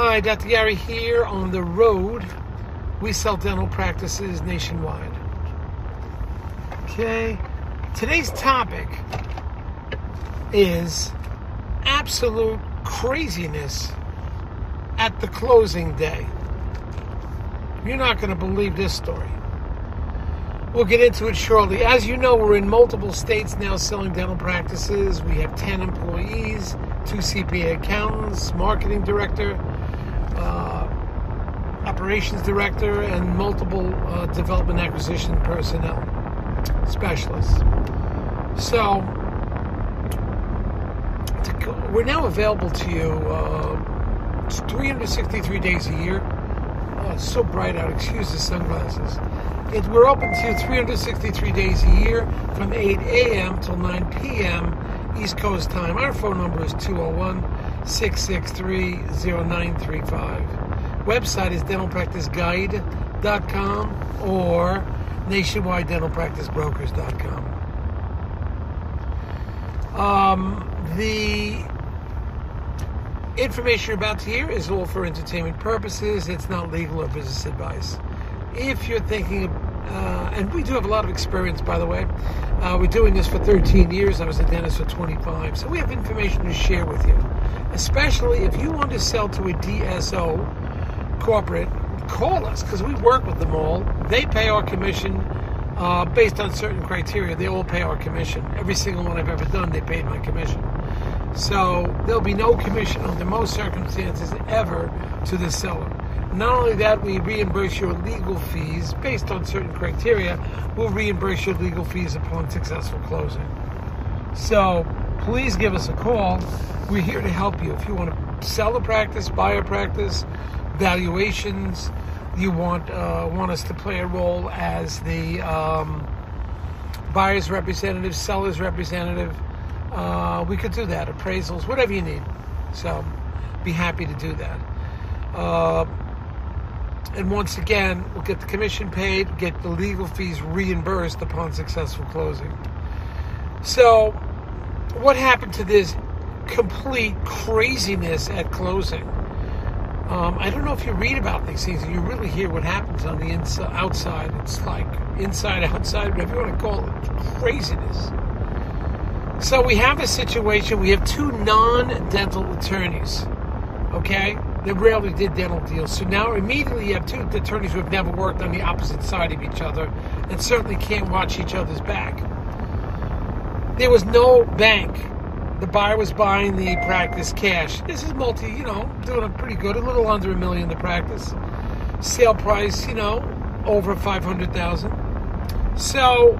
Hi, Dr. Gary here on the road. We sell dental practices nationwide. Okay, today's topic is absolute craziness at the closing day. You're not going to believe this story. We'll get into it shortly. As you know, we're in multiple states now selling dental practices. We have 10 employees, two CPA accountants, marketing director, operations director, and multiple uh, development acquisition personnel specialists. So, go, we're now available to you uh, 363 days a year. Oh, it's so bright out. Excuse the sunglasses. It, we're open to you 363 days a year from 8 a.m. till 9 p.m. East Coast time. Our phone number is 201 663 0935. Website is dentalpracticeguide.com or nationwidedentalpracticebrokers.com. Um, the information you're about to hear is all for entertainment purposes. It's not legal or business advice. If you're thinking, uh, and we do have a lot of experience, by the way. Uh, we're doing this for 13 years. I was a dentist for 25. So we have information to share with you. Especially if you want to sell to a DSO corporate, call us because we work with them all. They pay our commission uh, based on certain criteria. They all pay our commission. Every single one I've ever done, they paid my commission. So there'll be no commission under most circumstances ever to the seller. Not only that, we reimburse your legal fees based on certain criteria. We'll reimburse your legal fees upon successful closing. So please give us a call. We're here to help you. If you want to sell a practice, buy a practice, valuations, you want uh, want us to play a role as the um, buyer's representative, seller's representative, uh, we could do that. Appraisals, whatever you need. So be happy to do that. Uh, and once again, we'll get the commission paid, get the legal fees reimbursed upon successful closing. So, what happened to this complete craziness at closing? Um, I don't know if you read about these things you really hear what happens on the inside, outside. It's like inside, outside, whatever you want to call it, craziness. So we have a situation. We have two non-dental attorneys. Okay, they rarely did dental deals. So now immediately you have two attorneys who have never worked on the opposite side of each other, and certainly can't watch each other's back. There was no bank the buyer was buying the practice cash. This is multi, you know, doing a pretty good, a little under a million the practice. Sale price, you know, over five hundred thousand. So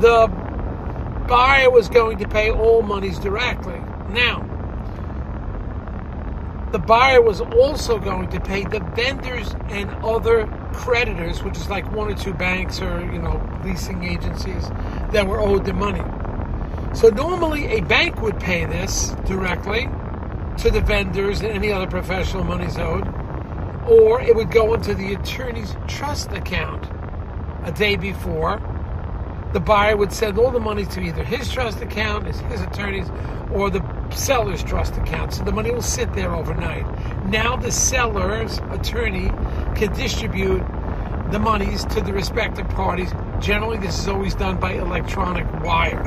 the buyer was going to pay all monies directly. Now, the buyer was also going to pay the vendors and other creditors, which is like one or two banks or you know leasing agencies that were owed the money. So normally a bank would pay this directly to the vendors and any other professional monies owed, or it would go into the attorney's trust account a day before. The buyer would send all the money to either his trust account, his, his attorney's, or the seller's trust account. So the money will sit there overnight. Now the seller's attorney can distribute the monies to the respective parties. Generally, this is always done by electronic wire.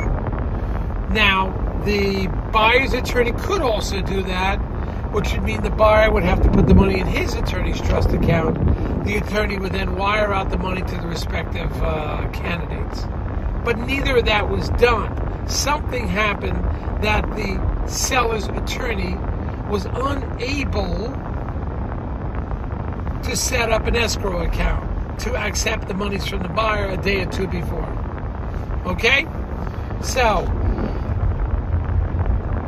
Now, the buyer's attorney could also do that, which would mean the buyer would have to put the money in his attorney's trust account. The attorney would then wire out the money to the respective uh, candidates. But neither of that was done. Something happened that the seller's attorney was unable to set up an escrow account to accept the monies from the buyer a day or two before. Okay? So,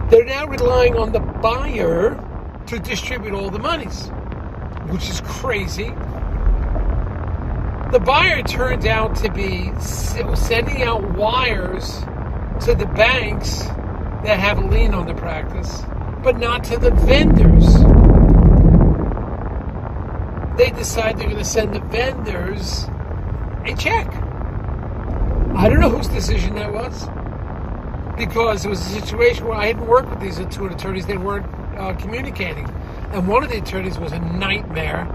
they're now relying on the buyer to distribute all the monies, which is crazy. The buyer turned out to be sending out wires to the banks that have a lien on the practice, but not to the vendors. They decide they're going to send the vendors a check. I don't know whose decision that was because it was a situation where I hadn't worked with these two attorneys. They weren't uh, communicating. And one of the attorneys was a nightmare.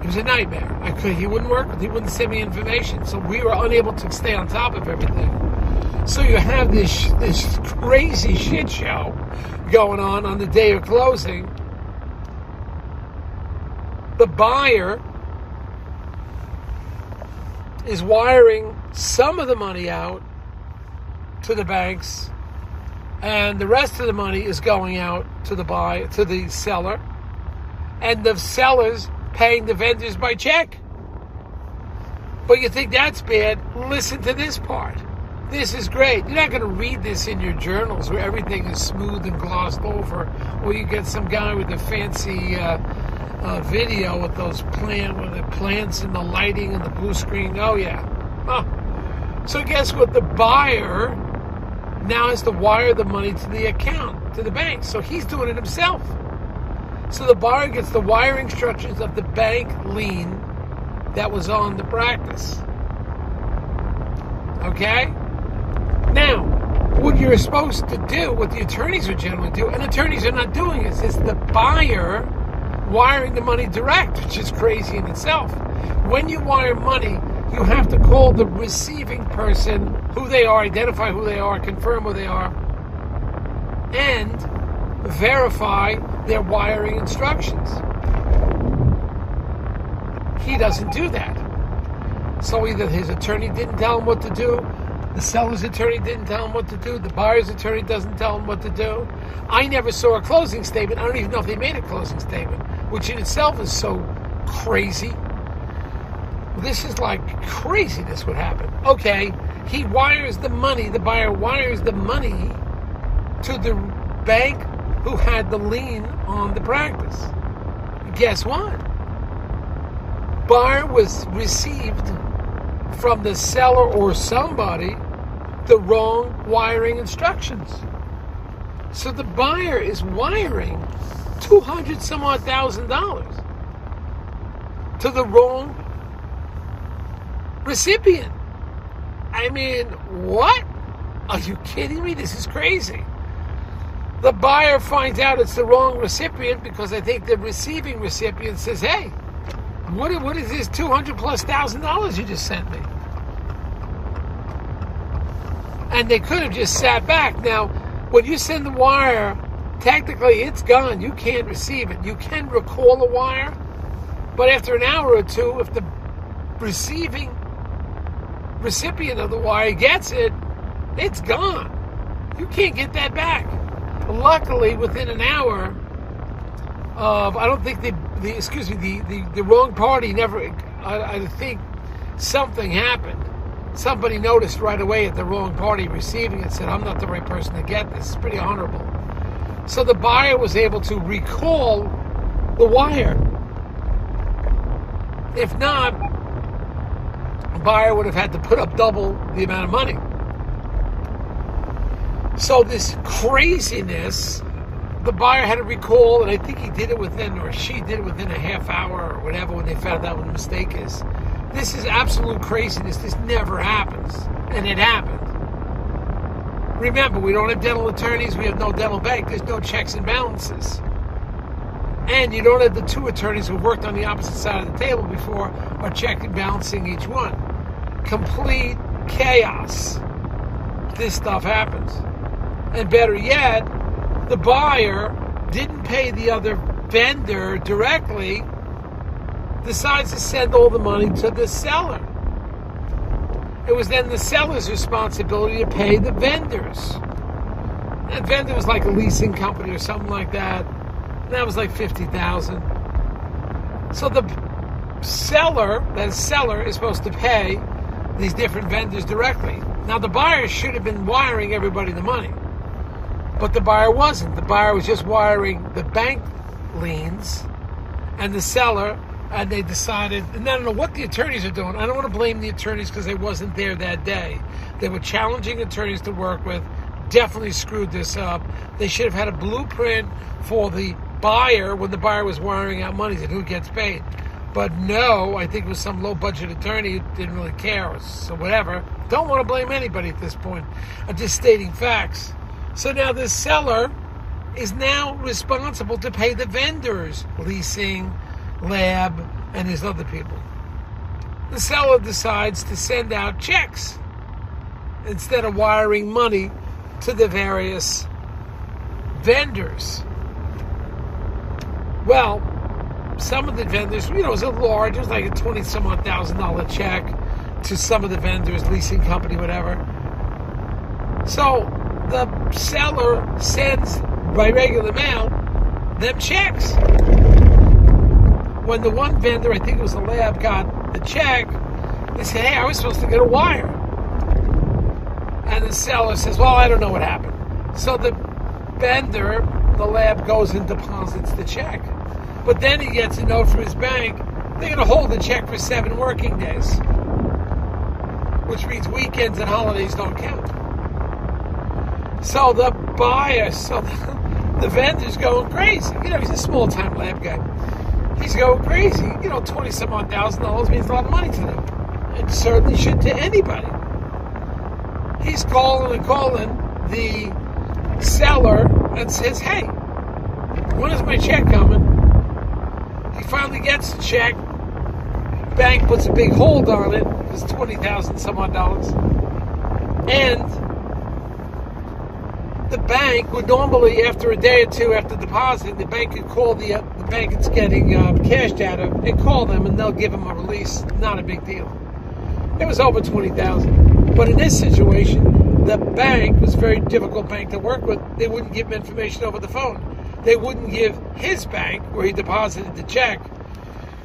He was a nightmare. I could he wouldn't work with he wouldn't send me information. So we were unable to stay on top of everything. So you have this this crazy shit show going on on the day of closing. The buyer is wiring some of the money out to the banks and the rest of the money is going out to the buy to the seller and the sellers paying the vendors by check. But you think that's bad? Listen to this part. This is great. You're not going to read this in your journals where everything is smooth and glossed over or you get some guy with a fancy uh, uh, video with those plant with the plants and the lighting and the blue screen oh yeah huh. so guess what the buyer now has to wire the money to the account, to the bank. So he's doing it himself. So the buyer gets the wiring instructions of the bank lien that was on the practice. Okay? Now, what you're supposed to do, what the attorneys are generally do, and attorneys are not doing this, is the buyer wiring the money direct, which is crazy in itself. When you wire money, you have to call the receiving person who they are, identify who they are, confirm who they are, and verify their wiring instructions. He doesn't do that. So either his attorney didn't tell him what to do, the seller's attorney didn't tell him what to do, the buyer's attorney doesn't tell him what to do. I never saw a closing statement. I don't even know if they made a closing statement, which in itself is so crazy this is like crazy this would happen. Okay, he wires the money, the buyer wires the money to the bank who had the lien on the practice. Guess what? Buyer was received from the seller or somebody the wrong wiring instructions. So the buyer is wiring two hundred some odd thousand dollars to the wrong recipient. I mean, what? Are you kidding me? This is crazy. The buyer finds out it's the wrong recipient because I think the receiving recipient says, hey, what, what is this 200 plus thousand dollars you just sent me? And they could have just sat back. Now, when you send the wire, technically it's gone. You can't receive it. You can recall the wire, but after an hour or two, if the receiving recipient of the wire gets it, it's gone. You can't get that back. Luckily, within an hour of, I don't think the, the excuse me, the, the, the wrong party never, I, I think something happened. Somebody noticed right away at the wrong party receiving it, said, I'm not the right person to get this. It's pretty honorable. So the buyer was able to recall the wire. If not, the buyer would have had to put up double the amount of money. So this craziness, the buyer had to recall, and I think he did it within, or she did it within a half hour or whatever when they found out what the mistake is. This is absolute craziness. This never happens. And it happened. Remember, we don't have dental attorneys, we have no dental bank, there's no checks and balances. And you don't have the two attorneys who worked on the opposite side of the table before are checking balancing each one complete chaos. This stuff happens. And better yet, the buyer didn't pay the other vendor directly, decides to send all the money to the seller. It was then the seller's responsibility to pay the vendors. That vendor was like a leasing company or something like that. And that was like 50000 So the seller, that seller, is supposed to pay these different vendors directly. Now, the buyer should have been wiring everybody the money, but the buyer wasn't. The buyer was just wiring the bank liens and the seller, and they decided, and I don't know what the attorneys are doing. I don't want to blame the attorneys because they wasn't there that day. They were challenging attorneys to work with, definitely screwed this up. They should have had a blueprint for the buyer when the buyer was wiring out money and who gets paid. But no, I think it was some low budget attorney who didn't really care, so whatever. Don't want to blame anybody at this point. I'm just stating facts. So now this seller is now responsible to pay the vendors, leasing, lab, and his other people. The seller decides to send out checks instead of wiring money to the various vendors. Well, some of the vendors, you know, it was a large, it was like a 20 some odd thousand dollar check to some of the vendors, leasing company, whatever. So the seller sends by regular mail them checks. When the one vendor, I think it was the lab, got the check, they said, Hey, I was supposed to get a wire. And the seller says, Well, I don't know what happened. So the vendor, the lab, goes and deposits the check. But then he gets a note from his bank, they're going to hold the check for seven working days, which means weekends and holidays don't count. So the buyer, so the, the vendor's going crazy. You know, he's a small time lab guy. He's going crazy. You know, 20 some odd thousand dollars means a lot of money to them. It certainly should to anybody. He's calling and calling the seller and says, Hey, when is my check coming? He finally gets the check. Bank puts a big hold on it. It's twenty thousand some odd dollars. And the bank would normally, after a day or two after deposit, the bank could call the uh, the bank it's getting uh, cash out of and call them, and they'll give them a release. Not a big deal. It was over twenty thousand. But in this situation, the bank was a very difficult bank to work with. They wouldn't give him information over the phone. They wouldn't give his bank, where he deposited the check,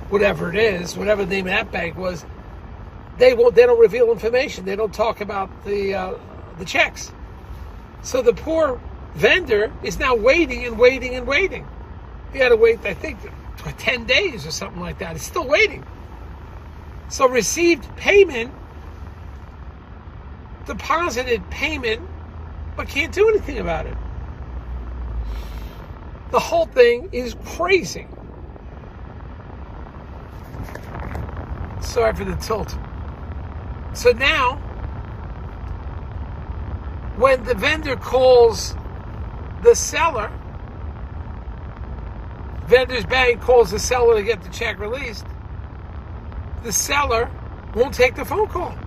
whatever it is, whatever the name of that bank was. They won't. They don't reveal information. They don't talk about the uh, the checks. So the poor vendor is now waiting and waiting and waiting. He had to wait, I think, for 10 days or something like that. He's still waiting. So received payment, deposited payment, but can't do anything about it. The whole thing is crazy. Sorry for the tilt. So now, when the vendor calls the seller, vendor's bank calls the seller to get the check released, the seller won't take the phone call.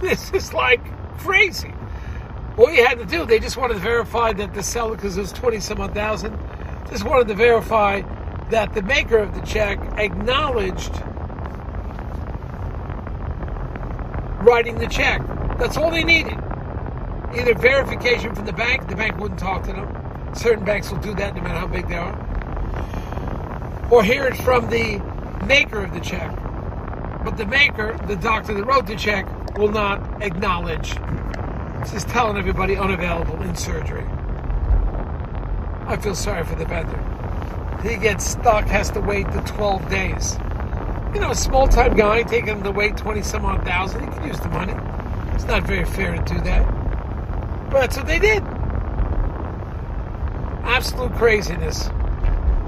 This is like crazy. All you had to do, they just wanted to verify that the seller, because it was 20 some odd thousand, just wanted to verify that the maker of the check acknowledged writing the check. That's all they needed. Either verification from the bank, the bank wouldn't talk to them. Certain banks will do that no matter how big they are. Or hear it from the maker of the check. But the maker, the doctor that wrote the check, will not acknowledge. It's just telling everybody unavailable in surgery. I feel sorry for the vendor. He gets stuck, has to wait the 12 days. You know, a small time guy taking him to wait 20 some odd thousand, he could use the money. It's not very fair to do that. But that's what they did. Absolute craziness.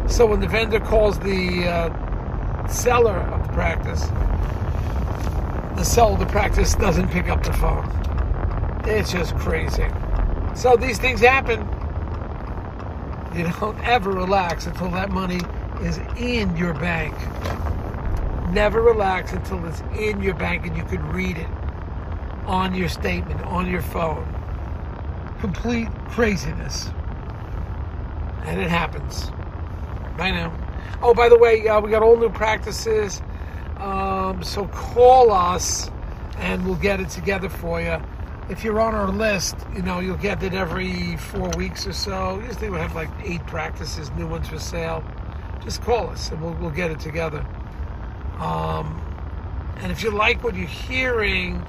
So when the vendor calls the uh, seller of the practice, the seller of the practice doesn't pick up the phone. It's just crazy. So these things happen. You don't ever relax until that money is in your bank. Never relax until it's in your bank and you can read it on your statement, on your phone. Complete craziness. And it happens. Right now. Oh, by the way, uh, we got all new practices. Um, so call us and we'll get it together for you. If you're on our list, you know, you'll get it every four weeks or so. Usually we have like eight practices, new ones for sale. Just call us and we'll, we'll get it together. Um, and if you like what you're hearing,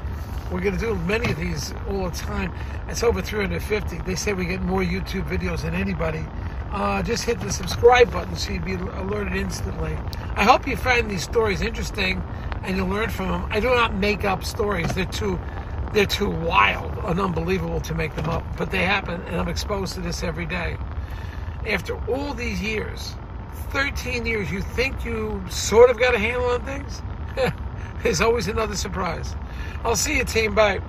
we're going to do many of these all the time. It's over 350. They say we get more YouTube videos than anybody. Uh, just hit the subscribe button so you'd be alerted instantly. I hope you find these stories interesting and you'll learn from them. I do not make up stories. They're too they're too wild and unbelievable to make them up, but they happen, and I'm exposed to this every day. After all these years, 13 years, you think you sort of got a handle on things? There's always another surprise. I'll see you, team. Bye.